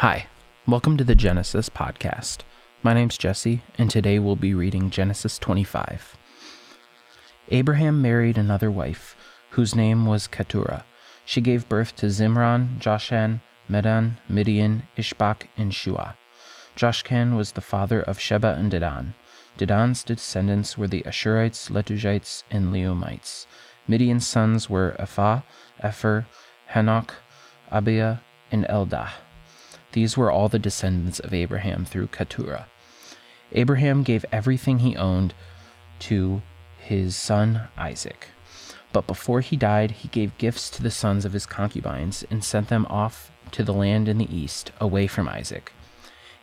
Hi, welcome to the Genesis podcast. My name's Jesse, and today we'll be reading Genesis 25. Abraham married another wife, whose name was Keturah. She gave birth to Zimran, Jokshan, Medan, Midian, Ishbak, and Shuah. Jokshan was the father of Sheba and Dedan. Dedan's descendants were the Asshurites, Letushites, and Leummites. Midian's sons were Ephah, Epher, Hanoch, Abiah, and Eldaah. These were all the descendants of Abraham through Keturah. Abraham gave everything he owned to his son Isaac. But before he died, he gave gifts to the sons of his concubines and sent them off to the land in the east, away from Isaac.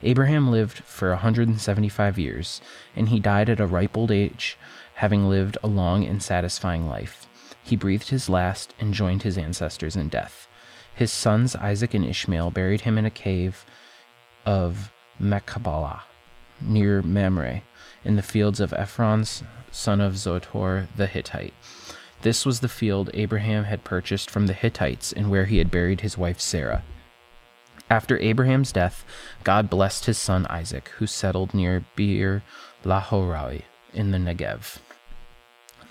Abraham lived for a 175 years, and he died at a ripe old age, having lived a long and satisfying life. He breathed his last and joined his ancestors in death. His sons Isaac and Ishmael buried him in a cave of Machpelah near Mamre in the fields of Ephron's son of Zotor the Hittite. This was the field Abraham had purchased from the Hittites and where he had buried his wife Sarah. After Abraham's death, God blessed his son Isaac, who settled near Beer Lahoroi in the Negev.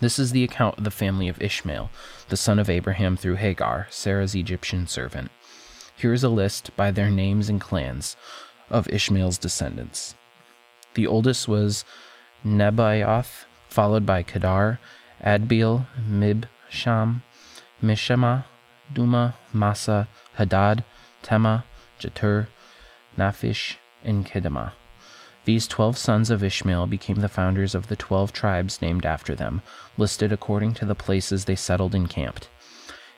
This is the account of the family of Ishmael, the son of Abraham through Hagar, Sarah's Egyptian servant. Here is a list by their names and clans of Ishmael's descendants. The oldest was Nebaioth, followed by Kedar, Adbeel, Mibsam, Mishma, Dumah, Massa, Hadad, Tema, Jetur, Naphish, and Kedemah. These twelve sons of Ishmael became the founders of the twelve tribes named after them, listed according to the places they settled and camped.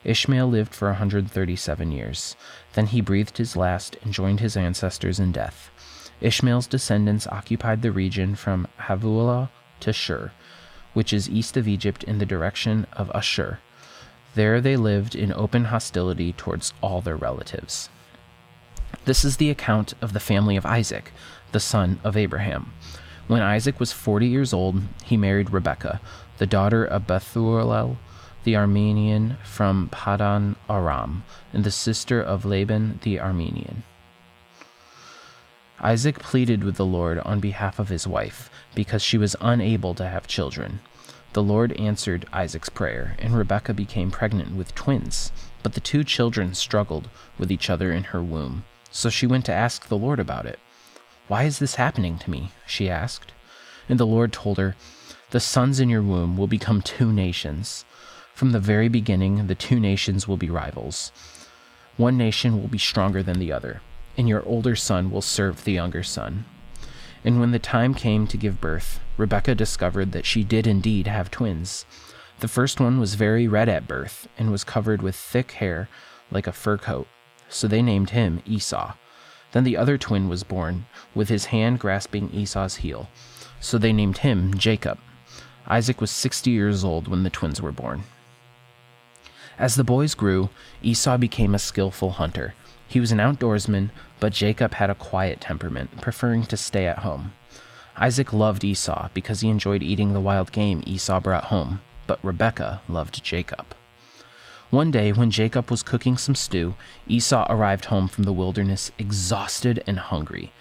Ishmael lived for a 137 years. Then he breathed his last and joined his ancestors in death. Ishmael's descendants occupied the region from Havilah to Shur, which is east of Egypt in the direction of Ashur. There they lived in open hostility towards all their relatives. This is the account of the family of Isaac, the son of Abraham. When Isaac was 40 years old, he married Rebekah, the daughter of Bethuel the Aramean from Padan Aram, and the sister of Laban the Aramean. Isaac pleaded with the Lord on behalf of his wife, because she was unable to have children. The Lord answered Isaac's prayer, and Rebekah became pregnant with twins, but the two children struggled with each other in her womb. So she went to ask the Lord about it. Why is this happening to me? she asked. And the Lord told her, The sons in your womb will become two nations. From the very beginning, the two nations will be rivals. One nation will be stronger than the other, and your older son will serve the younger son. And when the time came to give birth, Rebekah discovered that she did indeed have twins. The first one was very red at birth and was covered with thick hair like a fur coat, so they named him Esau. Then the other twin was born, with his hand grasping Esau's heel. So they named him Jacob. Isaac was 60 years old when the twins were born. As the boys grew, Esau became a skillful hunter. He was an outdoorsman, but Jacob had a quiet temperament, preferring to stay at home. Isaac loved Esau because he enjoyed eating the wild game Esau brought home, but Rebekah loved Jacob. One day, when Jacob was cooking some stew, Esau arrived home from the wilderness exhausted and hungry.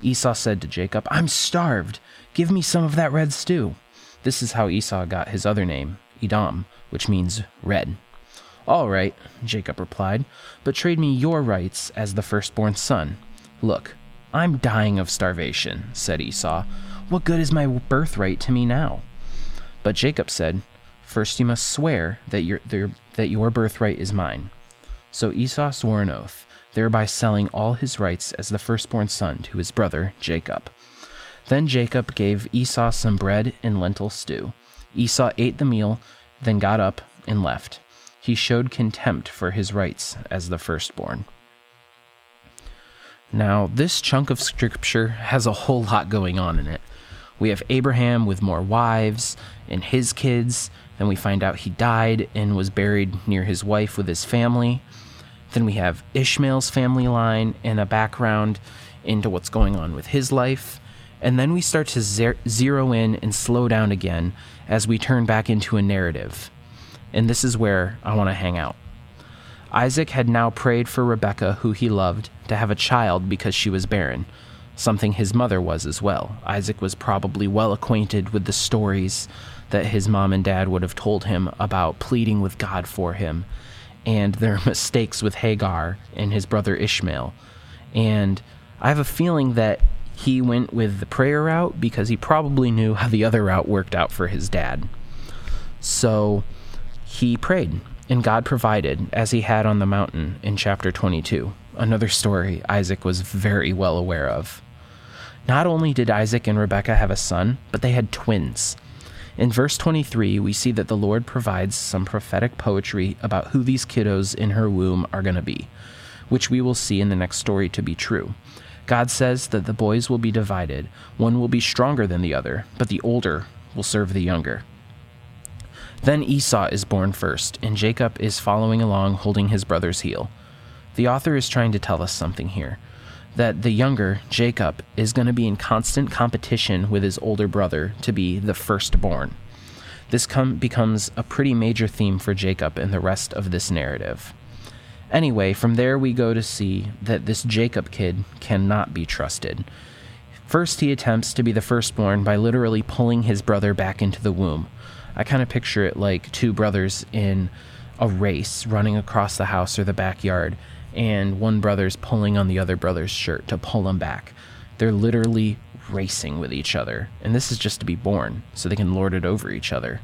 Esau said to Jacob, I'm starved. Give me some of that red stew. This is how Esau got his other name, Edom, which means red. All right, Jacob replied, but trade me your rights as the firstborn son. Look, I'm dying of starvation, said Esau. What good is my birthright to me now? But Jacob said, First you must swear that your, that your birthright is mine. So Esau swore an oath, thereby selling all his rights as the firstborn son to his brother Jacob. Then Jacob gave Esau some bread and lentil stew. Esau ate the meal, then got up and left. He showed contempt for his rights as the firstborn. Now, this chunk of scripture has a whole lot going on in it. We have Abraham with more wives and his kids. Then we find out he died and was buried near his wife with his family. Then we have Ishmael's family line and a background into what's going on with his life. And then we start to zero in and slow down again as we turn back into a narrative. And this is where I want to hang out. Isaac had now prayed for Rebekah, who he loved, to have a child because she was barren, something his mother was as well. Isaac was probably well acquainted with the stories that his mom and dad would have told him about pleading with God for him and their mistakes with Hagar and his brother Ishmael. And I have a feeling that he went with the prayer route because he probably knew how the other route worked out for his dad. So he prayed, and God provided, as he had on the mountain in chapter 22, another story Isaac was very well aware of. Not only did Isaac and Rebekah have a son, but they had twins. In verse 23, we see that the Lord provides some prophetic poetry about who these kiddos in her womb are going to be, which we will see in the next story to be true. God says that the boys will be divided. One will be stronger than the other, but the older will serve the younger. Then Esau is born first, and Jacob is following along holding his brother's heel. The author is trying to tell us something here that the younger, Jacob, is going to be in constant competition with his older brother to be the firstborn. This com- becomes a pretty major theme for Jacob in the rest of this narrative. Anyway, from there we go to see that this Jacob kid cannot be trusted. First, he attempts to be the firstborn by literally pulling his brother back into the womb. I kind of picture it like two brothers in a race running across the house or the backyard, and one brother's pulling on the other brother's shirt to pull him back. They're literally racing with each other, and this is just to be born, so they can lord it over each other.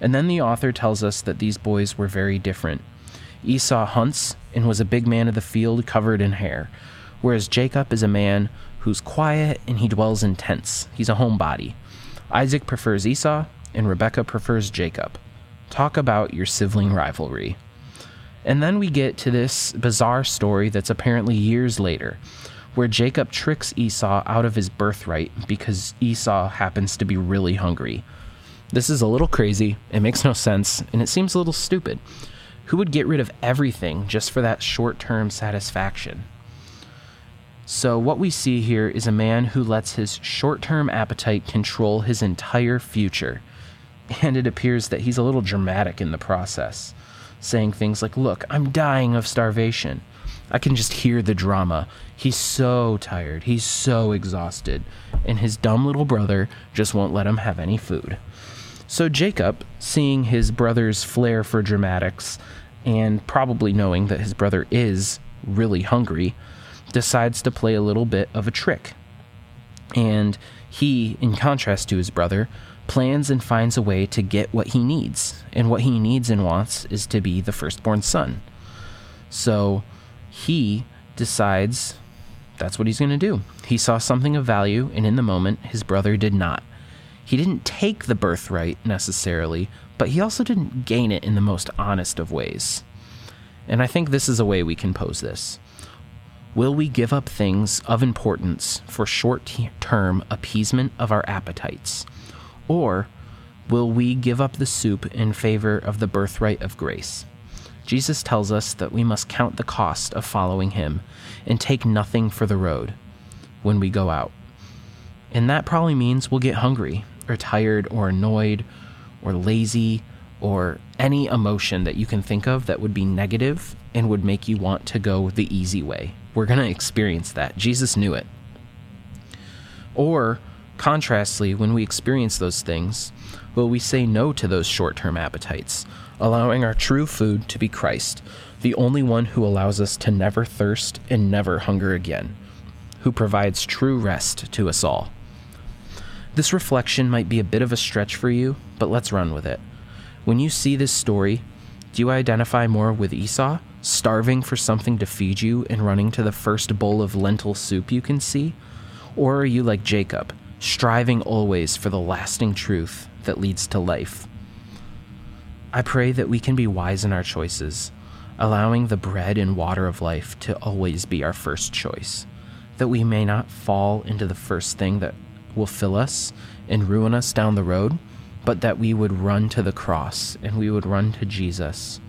And then the author tells us that these boys were very different. Esau hunts and was a big man of the field covered in hair, whereas Jacob is a man who's quiet and he dwells in tents. He's a homebody. Isaac prefers Esau, and Rebekah prefers Jacob. Talk about your sibling rivalry. And then we get to this bizarre story that's apparently years later, where Jacob tricks Esau out of his birthright because Esau happens to be really hungry. This is a little crazy, it makes no sense, and it seems a little stupid. Who would get rid of everything just for that short term satisfaction? So, what we see here is a man who lets his short term appetite control his entire future. And it appears that he's a little dramatic in the process saying things like, Look, I'm dying of starvation. I can just hear the drama. He's so tired. He's so exhausted. And his dumb little brother just won't let him have any food. So Jacob, seeing his brother's flair for dramatics, and probably knowing that his brother is really hungry, decides to play a little bit of a trick. And he, in contrast to his brother, plans and finds a way to get what he needs. And what he needs and wants is to be the firstborn son. So he decides that's what he's going to do. He saw something of value, and in the moment, his brother did not. He didn't take the birthright necessarily, but he also didn't gain it in the most honest of ways. And I think this is a way we can pose this. Will we give up things of importance for short term appeasement of our appetites? Or will we give up the soup in favor of the birthright of grace? Jesus tells us that we must count the cost of following him and take nothing for the road when we go out. And that probably means we'll get hungry or tired or annoyed or lazy or any emotion that you can think of that would be negative and would make you want to go the easy way. We're going to experience that. Jesus knew it. Or Contrastly, when we experience those things, will we say no to those short term appetites, allowing our true food to be Christ, the only one who allows us to never thirst and never hunger again, who provides true rest to us all? This reflection might be a bit of a stretch for you, but let's run with it. When you see this story, do you identify more with Esau, starving for something to feed you and running to the first bowl of lentil soup you can see? Or are you like Jacob, striving always for the lasting truth that leads to life. I pray that we can be wise in our choices, allowing the bread and water of life to always be our first choice, that we may not fall into the first thing that will fill us and ruin us down the road, but that we would run to the cross and we would run to Jesus,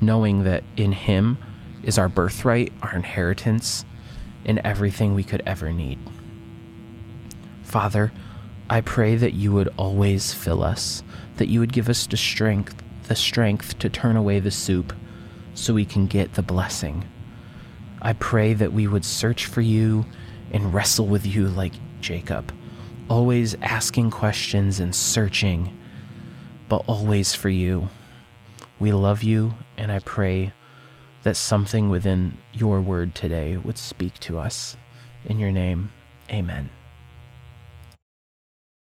knowing that in Him is our birthright, our inheritance, and everything we could ever need. Father, I pray that you would always fill us, that you would give us the strength, the strength to turn away the soup, so we can get the blessing. I pray that we would search for you and wrestle with you like Jacob, always asking questions and searching, but always for you. We love you, and I pray that something within your word today would speak to us. In your name, amen.